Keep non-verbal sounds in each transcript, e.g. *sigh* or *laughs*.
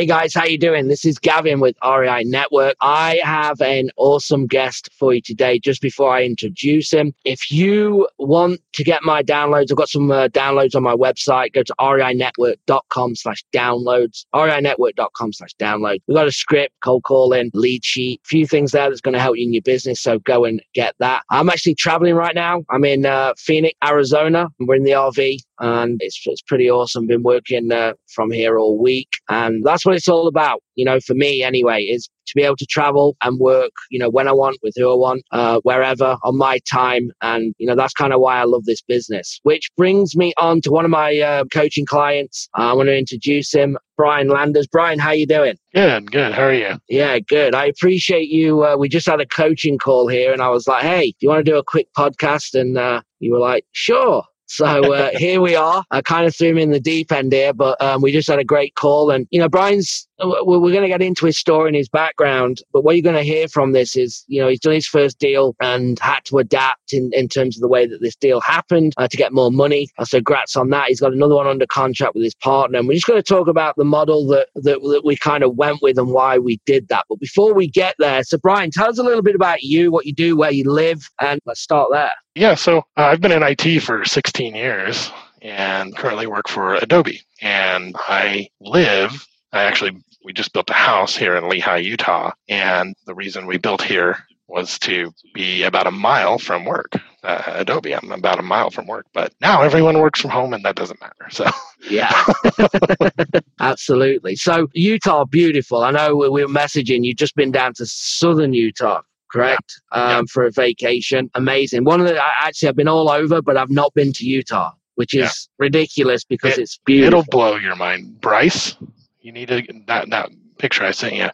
Hey guys, how you doing? This is Gavin with REI Network. I have an awesome guest for you today. Just before I introduce him, if you want to get my downloads, I've got some uh, downloads on my website. Go to reinetwork.com slash downloads, reinetwork.com slash downloads. We've got a script, cold calling, lead sheet, a few things there that's going to help you in your business. So go and get that. I'm actually traveling right now. I'm in uh, Phoenix, Arizona. And we're in the RV and it's, it's pretty awesome. Been working uh, from here all week and that's what it's all about. You know, for me anyway, is to be able to travel and work, you know, when I want, with who I want, uh, wherever on my time. And, you know, that's kind of why I love this business, which brings me on to one of my uh, coaching clients. I want to introduce him, Brian Landers. Brian, how you doing? Good, good. How are you? Yeah, good. I appreciate you. Uh, we just had a coaching call here and I was like, hey, do you want to do a quick podcast? And uh, you were like, sure. So uh, here we are. I kind of threw him in the deep end here, but um, we just had a great call. And, you know, Brian's, we're going to get into his story and his background. But what you're going to hear from this is, you know, he's done his first deal and had to adapt in, in terms of the way that this deal happened uh, to get more money. Uh, so grats on that. He's got another one under contract with his partner. And we're just going to talk about the model that, that, that we kind of went with and why we did that. But before we get there, so Brian, tell us a little bit about you, what you do, where you live, and let's start there. Yeah, so uh, I've been in IT for 16 years and currently work for Adobe. And I live, I actually, we just built a house here in Lehi, Utah. And the reason we built here was to be about a mile from work. Uh, Adobe, I'm about a mile from work, but now everyone works from home and that doesn't matter. So, yeah, *laughs* *laughs* absolutely. So, Utah, beautiful. I know we were messaging, you've just been down to southern Utah correct? Yeah. Um, For a vacation. Amazing. One of the, I, actually, I've been all over, but I've not been to Utah, which is yeah. ridiculous because it, it's beautiful. It'll blow your mind. Bryce, you need to, that, that picture I sent you.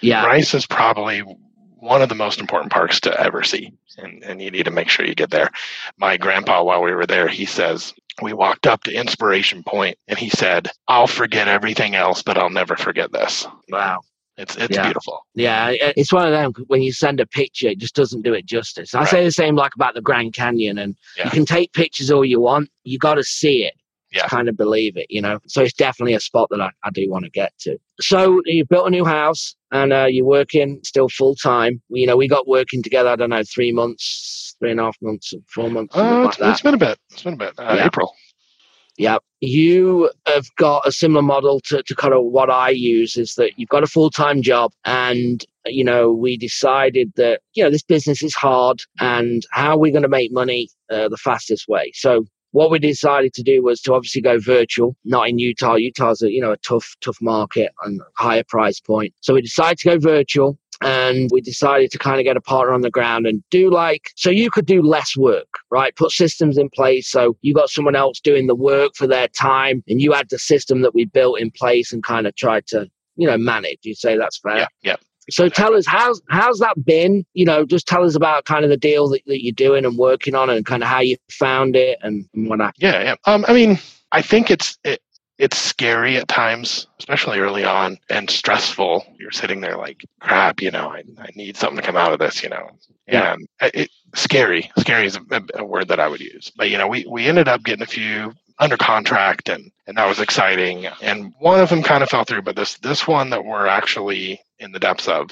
Yeah. Bryce is probably one of the most important parks to ever see. And, and you need to make sure you get there. My grandpa, while we were there, he says, we walked up to Inspiration Point and he said, I'll forget everything else, but I'll never forget this. Wow. It's it's yeah. beautiful. Yeah, it's one of them. When you send a picture, it just doesn't do it justice. I right. say the same like about the Grand Canyon, and yeah. you can take pictures all you want. You got to see it. Yeah. kind of believe it, you know. So it's definitely a spot that I, I do want to get to. So you built a new house and uh, you're working still full time. You know, we got working together. I don't know, three months, three and a half months, four months. Uh, like it's been a bit. It's been a bit. Uh, yeah. April. Yeah. You have got a similar model to, to kind of what I use is that you've got a full time job and, you know, we decided that, you know, this business is hard and how are we going to make money uh, the fastest way? So what we decided to do was to obviously go virtual, not in Utah. Utah's a, you know, a tough, tough market and higher price point. So we decided to go virtual and we decided to kind of get a partner on the ground and do like so you could do less work right put systems in place so you got someone else doing the work for their time and you had the system that we built in place and kind of tried to you know manage you say that's fair yeah yeah so tell us how's how's that been? You know, just tell us about kind of the deal that, that you're doing and working on, and kind of how you found it and, and what. Yeah, yeah. Um, I mean, I think it's it, it's scary at times, especially early on, and stressful. You're sitting there like, crap, you know, I, I need something to come out of this, you know. Yeah. And it, scary, scary is a, a, word that I would use. But, you know, we, we ended up getting a few under contract and, and that was exciting. And one of them kind of fell through, but this, this one that we're actually in the depths of,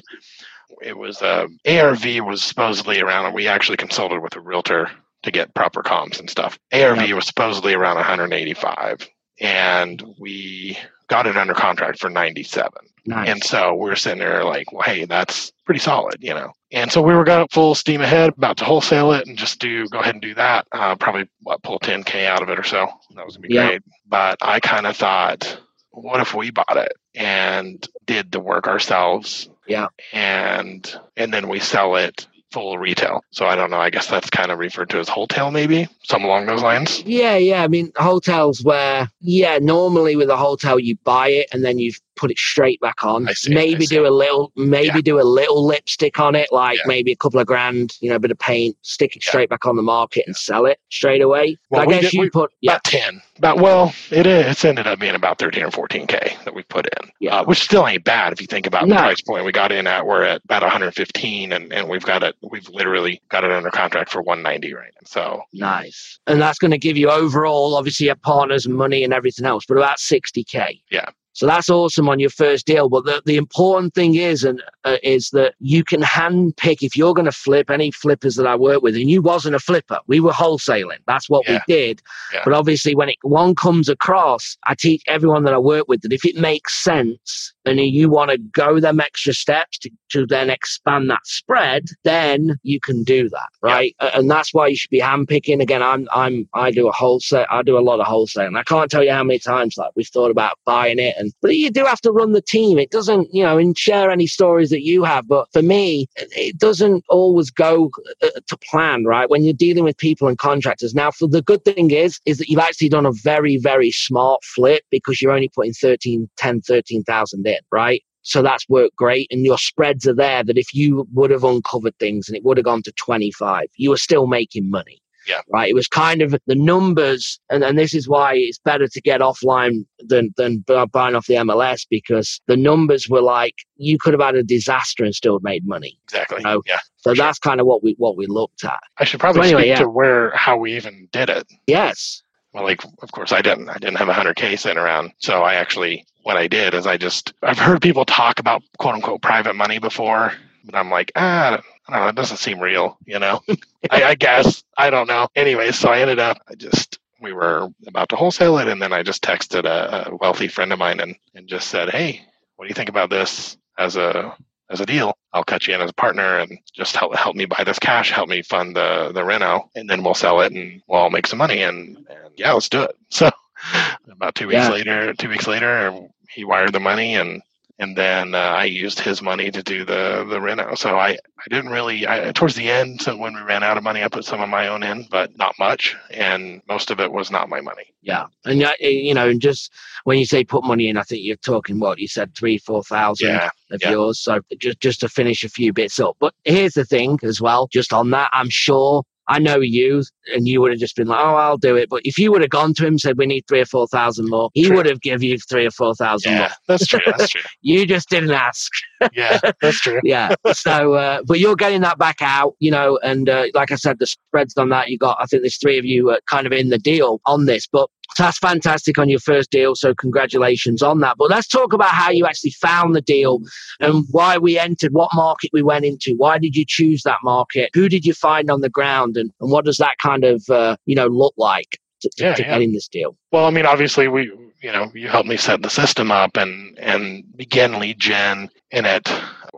it was uh, ARV was supposedly around, and we actually consulted with a realtor to get proper comps and stuff. ARV was supposedly around 185 and we got it under contract for 97. Nice. And so we are sitting there like, well, hey, that's pretty solid, you know. And so we were going full steam ahead, about to wholesale it and just do go ahead and do that. Uh, probably what, pull 10k out of it or so. That was gonna be yeah. great. But I kind of thought, what if we bought it and did the work ourselves? Yeah. And and then we sell it full retail. So I don't know. I guess that's kind of referred to as wholetail, maybe some along those lines. Yeah, yeah. I mean, wholetails where, yeah, normally with a wholetail, you buy it and then you put it straight back on. See, maybe do a little, maybe Yeah. do a little lipstick on it, like Yeah. maybe a couple of grand, you know, a bit of paint, stick it Yeah. straight back on the market and sell it straight away. Well, I we guess did- you we- put, yeah, About 10. About, well, it is. It's ended up being about 13 or 14K that we put in, Yeah. uh, which still ain't bad if you think about No. the price point we got in at. We're at about 115 and, and we've got it, we've literally got it under contract for 190 right now. So, nice. And that's going to give you overall, obviously, your partners, money, and everything else, but about 60K. Yeah. So that's awesome on your first deal. But the, the important thing is, and uh, is that you can hand pick if you're going to flip any flippers that I work with. And you wasn't a flipper; we were wholesaling. That's what Yeah. we did. Yeah. But obviously, when it one comes across, I teach everyone that I work with that if it makes sense and you want to go them extra steps to, to then expand that spread, then you can do that, right? A- And that's why you should be handpicking. Again, I'm I'm I do a wholesale. I do a lot of wholesaling. I can't tell you how many times like we've thought about buying it, and but you do have to run the team. It doesn't, you know, and share any stories that you have. But for me, it- doesn't always go uh, to plan, right? When you're dealing with people and contractors. Now, for the good thing is, is that you've actually done a very, very smart flip because you're only putting 13, 10, 13,000 in, right? So that's worked great. And your spreads are there that if you would have uncovered things and it would have gone to 25, you were still making money. Yeah. Right. It was kind of the numbers. And, and this is why it's better to get offline than, than buying off the MLS because the numbers were like you could have had a disaster and still made money. exactly. No. Yeah. So Sure. that's kind of what we, what we looked at. I should probably So anyway, speak yeah. to where, how we even did it. Yes. Well, like, of course, I didn't. I didn't have a hundred k sitting around. So I actually, what I did is I just, I've heard people talk about quote unquote private money before, but I'm like, ah, I it doesn't seem real, you know. I, I guess I don't know. Anyway, so I ended up, I just, we were about to wholesale it, and then I just texted a, a wealthy friend of mine and and just said, hey, what do you think about this as a as a deal? I'll cut you in as a partner and just help help me buy this cash, help me fund the the reno, and then we'll sell it and we'll all make some money. And, and yeah, let's do it. *laughs* So about two weeks Yeah. later, two weeks later, he wired the money and and then uh, I used his money to do the the reno. So I I didn't really I, towards the end, so when we ran out of money, I put some of my own in, but not much, and most of it was not my money. Yeah. And, uh, you know, and just when you say put money in, I think you're talking what you said, three, 4,000 Yeah, of yeah. yours. So just, just to finish a few bits up. But here's the thing as well, just on that, I'm sure I know you and you would have just been like, oh, I'll do it. But if you would have gone to him and said, we need three or 4,000 more, he True. would have given you three or 4,000 more. That's true. That's *laughs* true. You just didn't ask. Yeah, that's true. *laughs* yeah. So, uh, but you're getting that back out, you know, and uh, like I said, the spreads on that, you got, I think there's three of you uh, kind of in the deal on this, but that's fantastic on your first deal. So congratulations on that. But let's talk about how you actually found the deal and why we entered, what market we went into. Why did you choose that market? Who did you find on the ground? And, and what does that kind of, uh, you know, look like to, to, Yeah, to yeah. getting this deal? Well, I mean, obviously, we, you know, you helped me set the system up and and begin lead gen in it.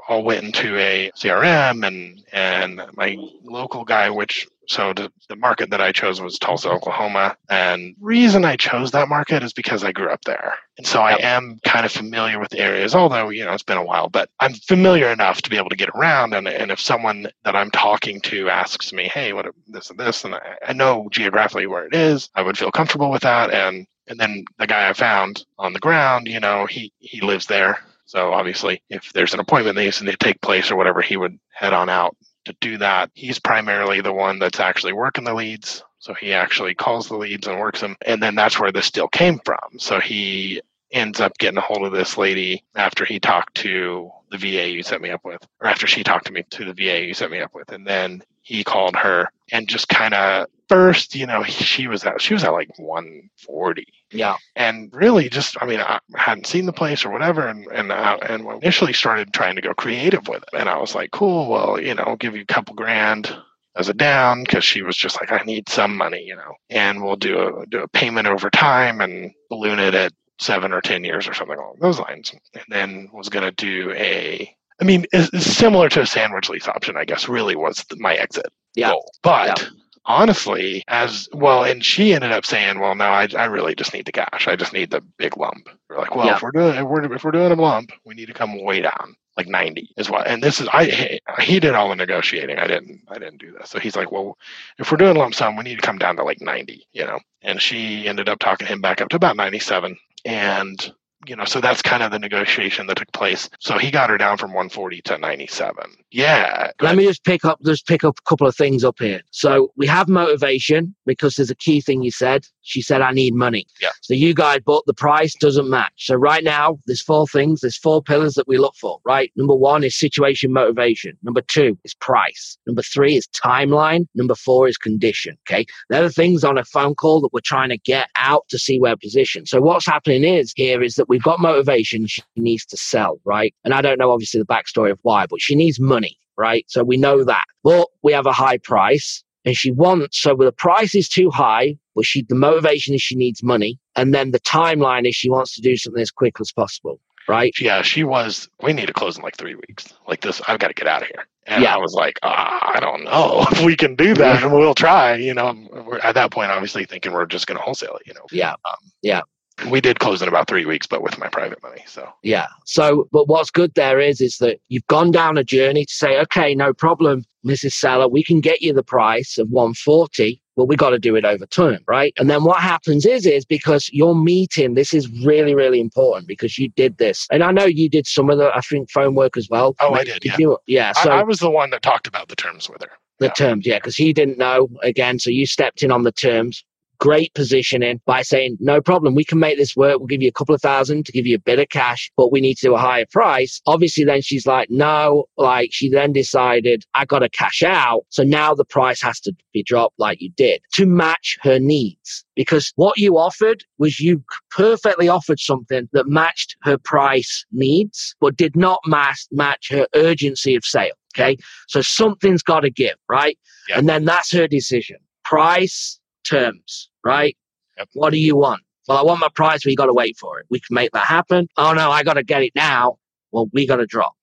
All went into a CRM and and my local guy, which so the, the market that I chose was Tulsa, Oklahoma, and reason I chose that market is because I grew up there, and so I am kind of familiar with the areas. Although you know it's been a while, but I'm familiar enough to be able to get around. And and if someone that I'm talking to asks me, hey, what this and this, and I, I know geographically where it is, I would feel comfortable with that. And and then the guy I found on the ground, you know, he he lives there. So obviously, if there's an appointment that needs to take place or whatever, he would head on out to do that. He's primarily the one that's actually working the leads. So he actually calls the leads and works them. And then that's where this deal came from. So he ends up getting a hold of this lady after he talked to the VA you set me up with, or after she talked to me to the VA you set me up with. And then he called her and just kind of first, you know, she was at, she was at like 140 Yeah. and really just i mean i hadn't seen the place or whatever and and, I, and initially started trying to go creative with it and i was like cool well you know i'll give you a couple grand as a down because she was just like i need some money you know and we'll do a do a payment over time and balloon it at seven or ten years or something along those lines and then was going to do a i mean it's, it's similar to a sandwich lease option i guess really was the, my exit Yeah. goal. but honestly, as well, and she ended up saying, "Well, no, I, I really just need the cash. I just need the big lump." We're like, "Well, Yeah. if we're doing if we're if we're doing a lump, we need to come way down, like ninety is what." And this is I he did all the negotiating. I didn't I didn't do this. So he's like, "Well, if we're doing a lump sum, we need to come down to like ninety, you know." And she ended up talking him back up to about ninety seven, and you know, so that's kind of the negotiation that took place. So he got her down from 140 to 97. Yeah. Let me just pick up just pick up a couple of things up here. So we have motivation because there's a key thing you said. She said, I need money. Yeah. So you guys, but the price doesn't match. So right now, there's four things, there's four pillars that we look for, right? Number one is situation motivation. Number two is price. Number three is timeline. Number four is condition. Okay. They're the things on a phone call that we're trying to get out to see where position. So what's happening is here is that we've got motivation. She needs to sell, right? And I don't know obviously the backstory of why, but she needs money, right? So we know that. But we have a high price and she wants, so the price is too high, but she, the motivation is she needs money. And then the timeline is she wants to do something as quick as possible, right? Yeah, she was. We need to close in like three weeks. Like this, I've got to get out of here. And Yeah. I was like, ah, I don't know *laughs* if we can do that, and we'll try. You know, we're at that point, obviously thinking we're just going to wholesale it. You know, Yeah. Yeah. We did close in about three weeks, but with my private money. So Yeah. So, but what's good there is, is that you've gone down a journey to say, okay, no problem, Mrs. Seller, we can get you the price of 140, but we got to do it over term, right? And then what happens is, is because you're meeting, this is really, really important because you did this. And I know you did some of the, I think, phone work as well. Oh, I did, yeah. You, yeah. I, So I was the one that talked about the terms with her. the terms, yeah, because he didn't know again. So you stepped in on the terms. Great positioning by saying, no problem, we can make this work. We'll give you a couple of thousand to give you a bit of cash, but we need to do a higher price. Obviously, then she's like, no, like she then decided, I got to cash out. So now the price has to be dropped like you did to match her needs. Because what you offered was you perfectly offered something that matched her price needs, but did not match, match her urgency of sale. Okay. So something's got to give, right? Yeah. And then that's her decision. Price, terms, right? Yep. What do you want? Well, I want my price, but you got to wait for it. We can make that happen. Oh no, I got to get it now. Well, we got to drop.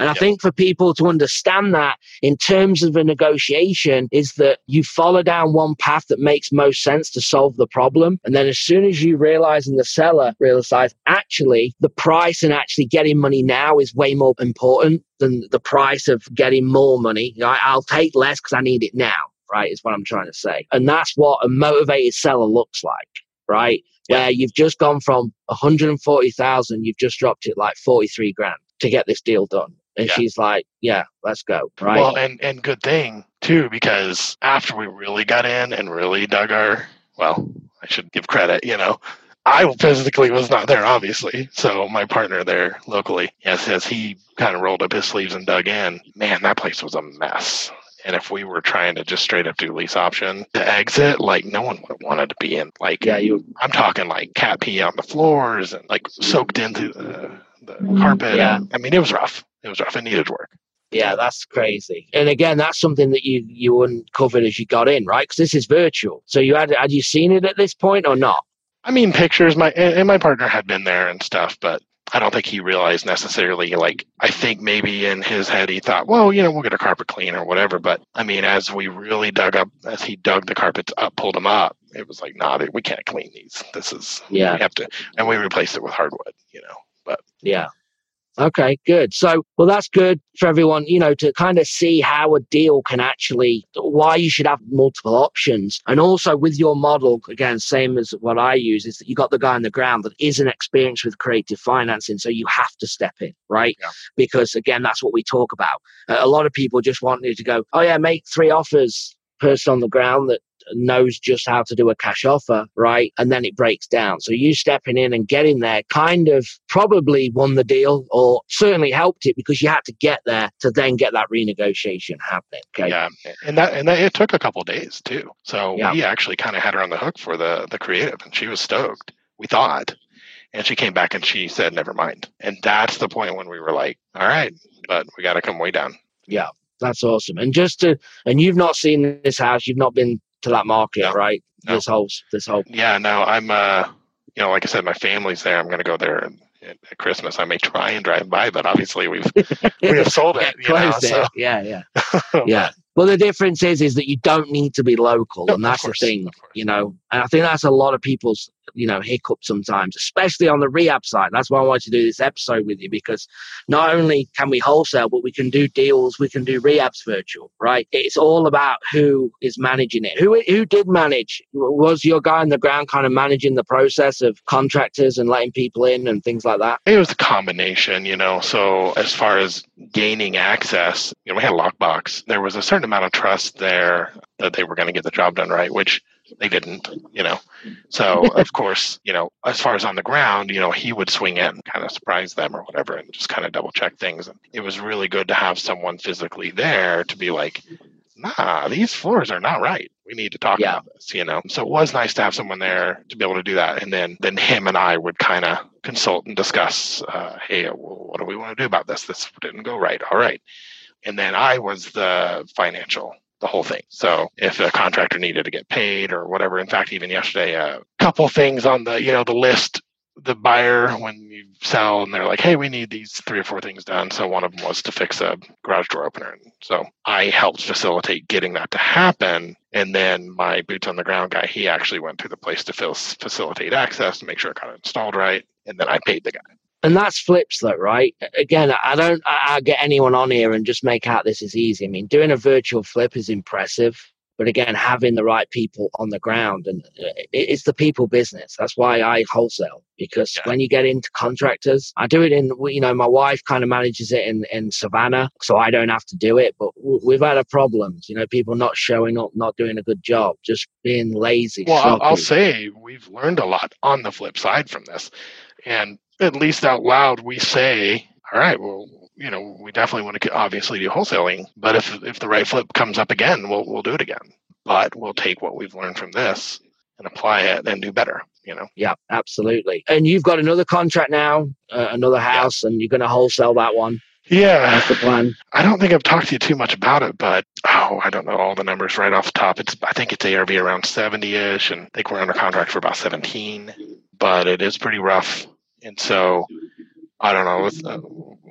And I Yep. think for people to understand that in terms of a negotiation is that you follow down one path that makes most sense to solve the problem. And then as soon as you realize and the seller realizes actually the price and actually getting money now is way more important than the price of getting more money. You know, I- I'll take less because I need it now, right? Is what I'm trying to say. And that's what a motivated seller looks like, right? Yeah. Where you've just gone from 140,000, you've just dropped it like 43 grand to get this deal done. And Yeah. she's like, yeah, let's go, right? Well, and and good thing too, because after we really got in and really dug our well, I should give credit, you know. I physically was not there, obviously. So my partner there locally, yes, as he kind of rolled up his sleeves and dug in, man, that place was a mess. And if we were trying to just straight up do lease option to exit, like no one would have wanted to be in. Like yeah, you, I'm talking like cat pee on the floors and like soaked into the, the carpet. Yeah. I mean, it was rough. It was rough. It needed work. yeah, that's crazy. And again, that's something that you, you uncovered as you got in, right? Because this is virtual. So you had, had you seen it at this point or not? I mean, pictures. My and my partner had been there and stuff, but I don't think he realized necessarily. Like, I think maybe in his head he thought, well, you know, we'll get a carpet clean or whatever. But I mean, as we really dug up, as he dug the carpets up, pulled them up, it was like, nah, we can't clean these. This is Yeah. we have to, and we replaced it with hardwood. You know, but Yeah. Okay, good. So, well, that's good for everyone, you know, to kind of see how a deal can actually, why you should have multiple options. And also with your model, again, same as what I use, is that you got the guy on the ground that isn't experienced with creative financing. So you have to step in, right? Yeah. Because again, that's what we talk about. A a lot of people just want you to go, oh, yeah, make three offers, person on the ground that knows just how to do a cash offer, right? And then it breaks down. So you stepping in and getting there kind of probably won the deal or certainly helped it because you had to get there to then get that renegotiation happening. Okay. yeah, and that and that it took a couple days too. So Yeah. we actually kind of had her on the hook for the the creative, and she was stoked. We thought, and she came back and she said, "Never mind." And that's the point when we were like, "All right, but we got to come way down." Yeah. That's awesome. And just to, and you've not seen this house, you've not been to that market, No. right? No. This whole, this whole, Yeah, no, I'm. uh You know, like I said, my family's there. I'm going to go there at, at Christmas. I may try and drive by, but obviously we've *laughs* we have sold it. Know, Closed it. Yeah. Yeah. *laughs* Yeah. Well, the difference is, is that you don't need to be local. No, and that's the thing. you know and i think that's a lot of people's you know, hiccup sometimes, especially on the rehab side. That's why I wanted to do this episode with you because not only can we wholesale, but we can do deals, we can do rehabs virtual, right? It's all about who is managing it. Who who did manage? Was your guy on the ground kind of managing the process of contractors and letting people in and things like that? It was a combination, you know. So as far as gaining access, you know, we had a lockbox. There was a certain amount of trust there that they were going to get the job done right, which they didn't, you know. So of course, you know, as far as on the ground, you know, he would swing in and kind of surprise them or whatever and just kind of double check things. And it was really good to have someone physically there to be like, nah, these floors are not right. We need to talk Yeah. about this, you know. So it was nice to have someone there to be able to do that. And then then him and I would kind of consult and discuss, uh, hey, what do we want to do about this? This didn't go right. All right. And then I was the financial the whole thing. So if a contractor needed to get paid or whatever, in fact, even yesterday, a couple things on the you know the list, the buyer when you sell and they're like, hey, we need these three or four things done. So one of them was to fix a garage door opener. And so I helped facilitate getting that to happen. And then my boots on the ground guy, he actually went to the place to facilitate access to make sure it got installed right. And then I paid the guy. And that's flips though, right? Again, I don't I, I get anyone on here and just make out this is easy. I mean, doing a virtual flip is impressive, but again, having the right people on the ground and uh, it's the people business. That's why I wholesale because Yeah. when you get into contractors, I do it in you know my wife kind of manages it in in Savannah, so I don't have to do it. But we've had a problems, you know, people not showing up, not doing a good job, just being lazy. Well, I'll, I'll say we've learned a lot on the flip side from this. And at least out loud, we say, all right, well, you know, we definitely want to obviously do wholesaling, but if if the right flip comes up again, we'll we'll do it again. But we'll take what we've learned from this and apply it and do better. You know, Yeah, absolutely. And you've got another contract now, uh, another house, and you're going to wholesale that one. yeah. That's the plan. I don't think I've talked to you too much about it, but oh, I don't know all the numbers right off the top. It's I think it's ARV around seventy ish, and I think we're under contract for about seventeen. But it is pretty rough, and so I don't know. Uh,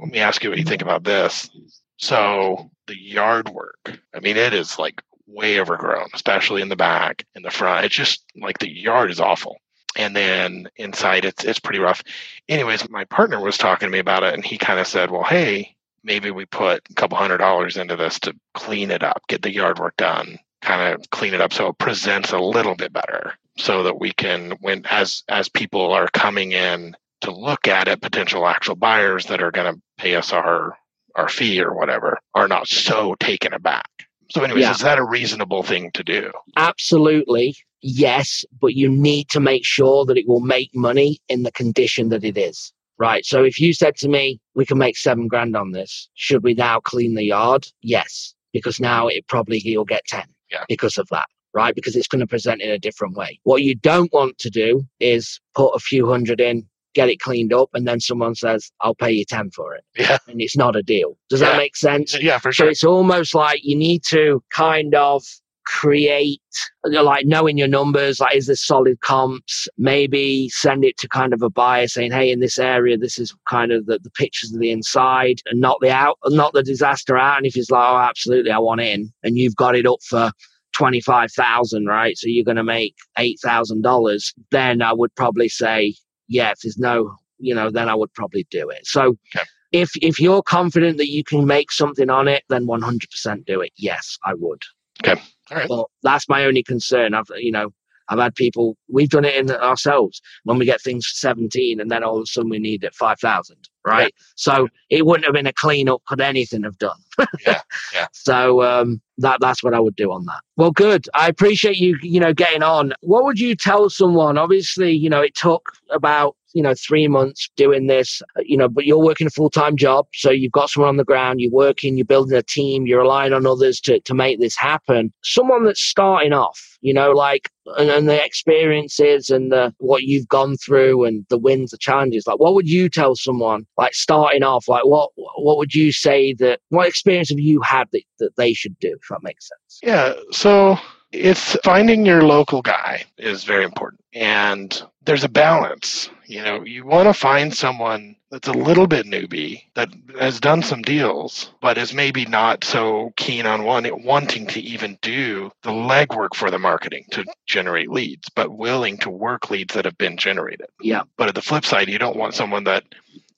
let me ask you what you think about this. So the yard work, I mean, it is like way overgrown, especially in the back, in the front. It's just like the yard is awful. And then inside, it's it's pretty rough. Anyways, my partner was talking to me about it, and he kind of said, "Well, hey, maybe we put a couple hundred dollars into this to clean it up, get the yard work done, kind of clean it up so it presents a little bit better, so that we can, when as as people are coming in to look at it, potential actual buyers that are going to pay us our our fee or whatever are not so taken aback. So, anyways, Yeah. is that a reasonable thing to do? Absolutely, yes, but you need to make sure that it will make money in the condition that it is. Right. So if you said to me, we can make seven grand on this, should we now clean the yard? Yes, because now it probably he'll get 10 Yeah. because of that. Right. Because it's going to present in a different way. What you don't want to do is put a few hundred in, get it cleaned up, and then someone says, I'll pay you 10 for it. Yeah, And it's not a deal. Does Yeah. that make sense? yeah, for sure. So it's almost like you need to kind of create, like knowing your numbers, like is this solid comps? Maybe send it to kind of a buyer saying, hey, in this area, this is kind of the, the pictures of the inside and not the out, not the disaster out. And if he's like, oh, absolutely, I want in, and you've got it up for 25,000, right? So you're going to make $8,000, then I would probably say, yeah, if there's no, you know, then I would probably do it. So Okay. if if you're confident that you can make something on it, then 100% do it. Yes, I would. Okay. All right. But that's my only concern. I've you know I've had people we've done it in ourselves when we get things for 17 and then all of a sudden we need it 5,000, right? So it wouldn't have been a clean up could anything have done. *laughs* Yeah, yeah. So um, that that's what I would do on that. Well, good. I appreciate you you know getting on. What would you tell someone? Obviously, you know it took about you know three months doing this. uh, You know, but you're working a full time job, so you've got someone on the ground. You're working. You're building a team. You're relying on others to to make this happen. Someone that's starting off, you know, like and, and the experiences and the what you've gone through and the wins, the challenges. Like, what would you tell someone like starting off? Like, what what would you say that what experience have you had that, that they should do? If that makes sense. Yeah, so it's finding your local guy is very important. And there's a balance. You know, you want to find someone that's a little bit newbie that has done some deals, but is maybe not so keen on one wanting to even do the legwork for the marketing to generate leads, but willing to work leads that have been generated. Yeah. But at the flip side, you don't want someone that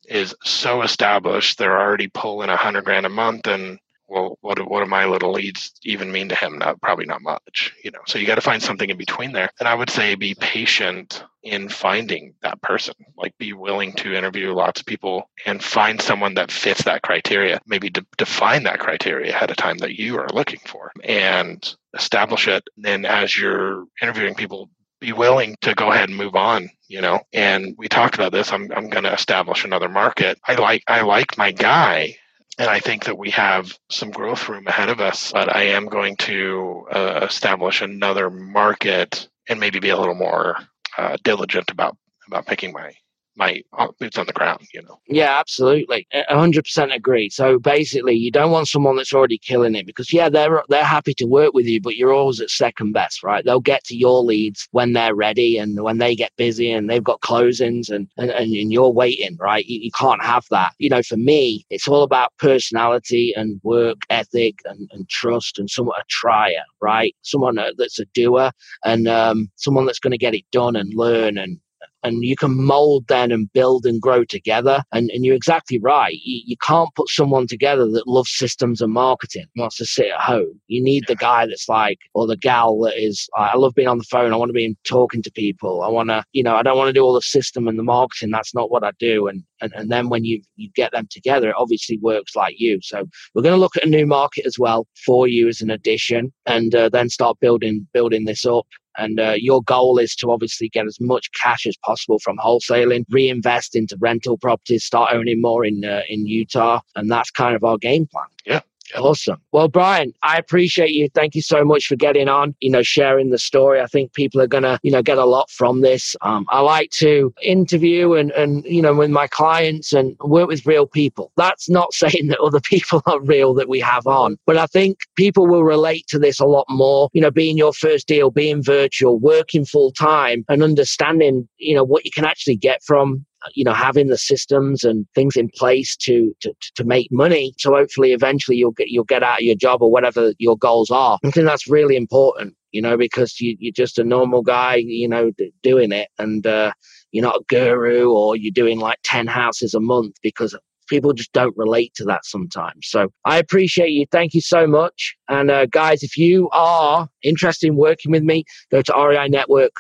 is so established they're already pulling a hundred grand a month and well, what do, what do my little leads even mean to him? Not probably not much, you know. So you got to find something in between there. And I would say be patient in finding that person. Like be willing to interview lots of people and find someone that fits that criteria. Maybe de- define that criteria ahead of time that you are looking for and establish it. Then as you're interviewing people, be willing to go ahead and move on you know and we talked about this i'm, I'm going to establish another market i like i like my guy and I think that we have some growth room ahead of us. But I am going to uh, establish another market and maybe be a little more uh, diligent about about picking my my uh, boots on the ground, you know. Yeah, absolutely. Hundred percent agree. So basically you don't want someone that's already killing it because yeah, they're they're happy to work with you, but you're always at second best, right? They'll get to your leads when they're ready and when they get busy and they've got closings and and, and you're waiting, right? You, you can't have that. You know, for me, it's all about personality and work ethic and, and trust and someone a trier, right? Someone that's a doer and um, someone that's going to get it done and learn and and you can mold then and build and grow together. And, and you're exactly right. You, you can't put someone together that loves systems and marketing, wants to sit at home. You need the guy that's like, or the gal that is, I love being on the phone. I want to be talking to people. I want to, you know, I don't want to do all the system and the marketing. That's not what I do. And, and, and then when you, you get them together, it obviously works like you. So we're going to look at a new market as well for you as an addition and uh, then start building, building this up. And uh, your goal is to obviously get as much cash as possible from wholesaling, reinvest into rental properties, start owning more in uh, in Utah, and that's kind of our game plan. Yeah. Awesome. Well, Brian, I appreciate you. Thank you so much for getting on, you know, sharing the story. I think people are going to, you know, get a lot from this. Um, I like to interview and, and, you know, with my clients and work with real people. That's not *laughs* saying that other people are real that we have on, but I think people will relate to this a lot more, you know, being your first deal, being virtual, working full time and understanding, you know, what you can actually get from you know having the systems and things in place to to to make money so hopefully eventually you'll get you'll get out of your job or whatever your goals are i think that's really important you know because you, you're just a normal guy you know doing it and uh, you're not a guru or you're doing like 10 houses a month because people just don't relate to that sometimes. So I appreciate you. Thank you so much. And uh, guys, if you are interested in working with me, go to REI Network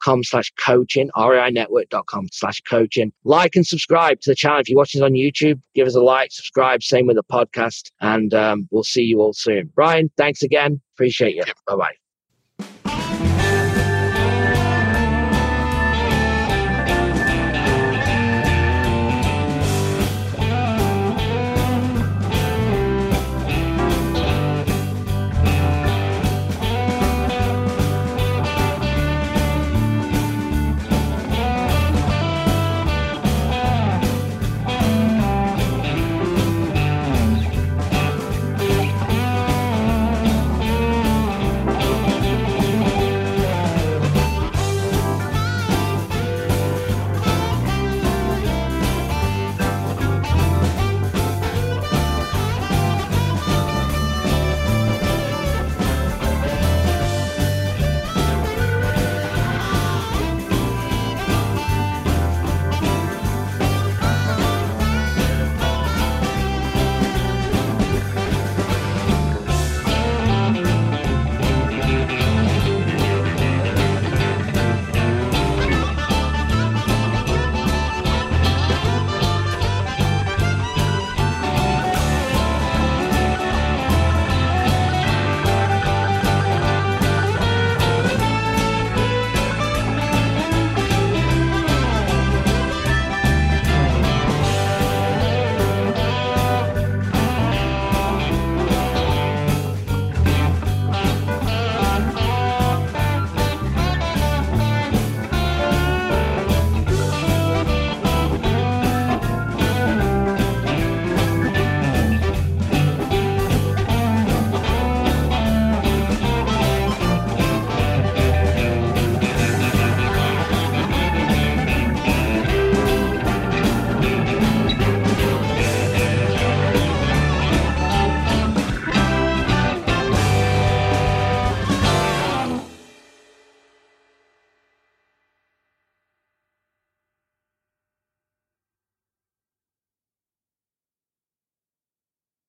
com slash coaching, com slash coaching. Like and subscribe to the channel. If you're watching on YouTube, give us a like, subscribe, same with the podcast, and um, we'll see you all soon. Brian, thanks again. Appreciate you. Bye bye.